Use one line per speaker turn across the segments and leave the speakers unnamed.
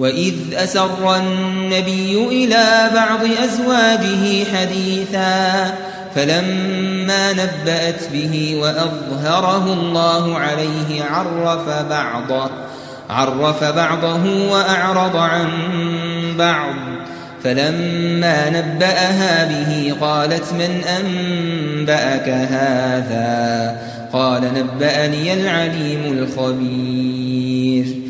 وإذ أسر النبي إلى بعض أزواجه حديثا فلما نبأت به وأظهره الله عليه عرف بعضه عرف بعضه وأعرض عن بعض. فلما نبأها به قالت من أنبأك هذا؟ قال نبأني العليم الخبير.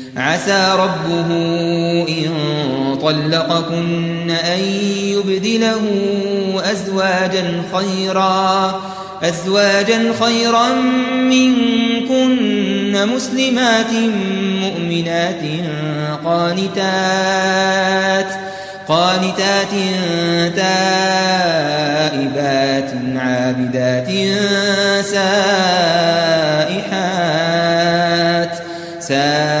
عسى ربه إن طلقكن أن يبدله أزواجا خيرا أزواجا خيرا منكن مسلمات مؤمنات قانتات قانتات تائبات عابدات سائحات سائحات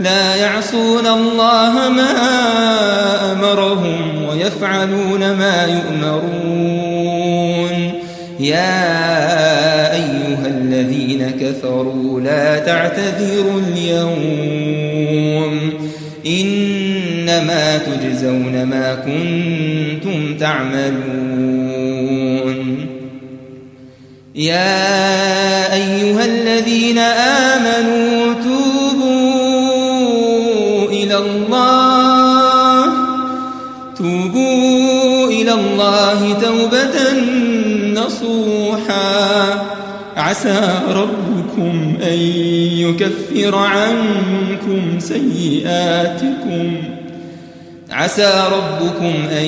لا يعصون الله ما أمرهم ويفعلون ما يؤمرون. يا أيها الذين كفروا لا تعتذروا اليوم. إنما تجزون ما كنتم تعملون. يا أيها الذين آمنوا توبوا الله توبة نصوحا. عسى ربكم أن يكفر عنكم سيئاتكم. عسى ربكم أن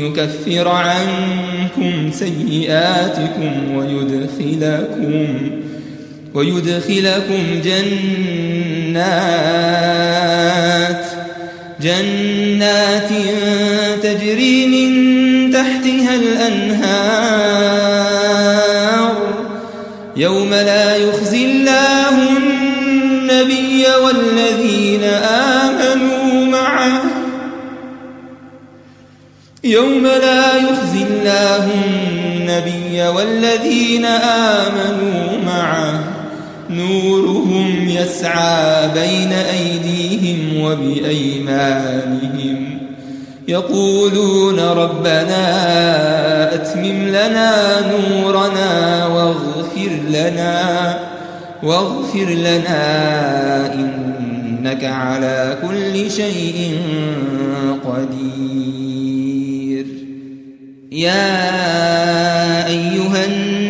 يكفر عنكم سيئاتكم ويدخلكم ويدخلكم جنات جنات تجري من يوم لا يخزي الله النبي والذين آمنوا معه. يوم لا يخزي الله النبي والذين آمنوا معه. نورهم يسعى بين أيديهم وبأيمانهم. يقولون ربنا أتمم لنا نورنا واغفر لنا واغفر لنا إنك على كل شيء قدير. يا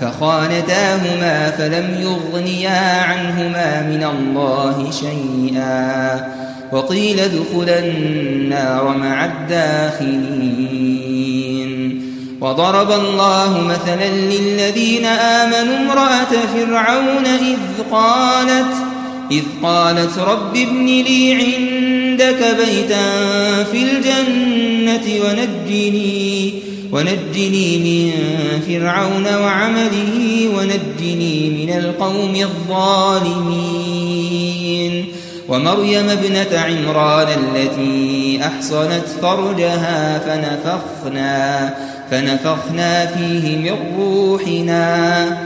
فخانتاهما فلم يغنيا عنهما من الله شيئا وقيل ادخلا النار مع الداخلين. وضرب الله مثلا للذين آمنوا امرأة فرعون إذ قالت إذ قالت رب ابن لي عندك بيتا في الجنة ونجني ونجني من فرعون وعمله ونجني من القوم الظالمين. ومريم ابنة عمران التي أحصنت فرجها فنفخنا فنفخنا فيه من روحنا.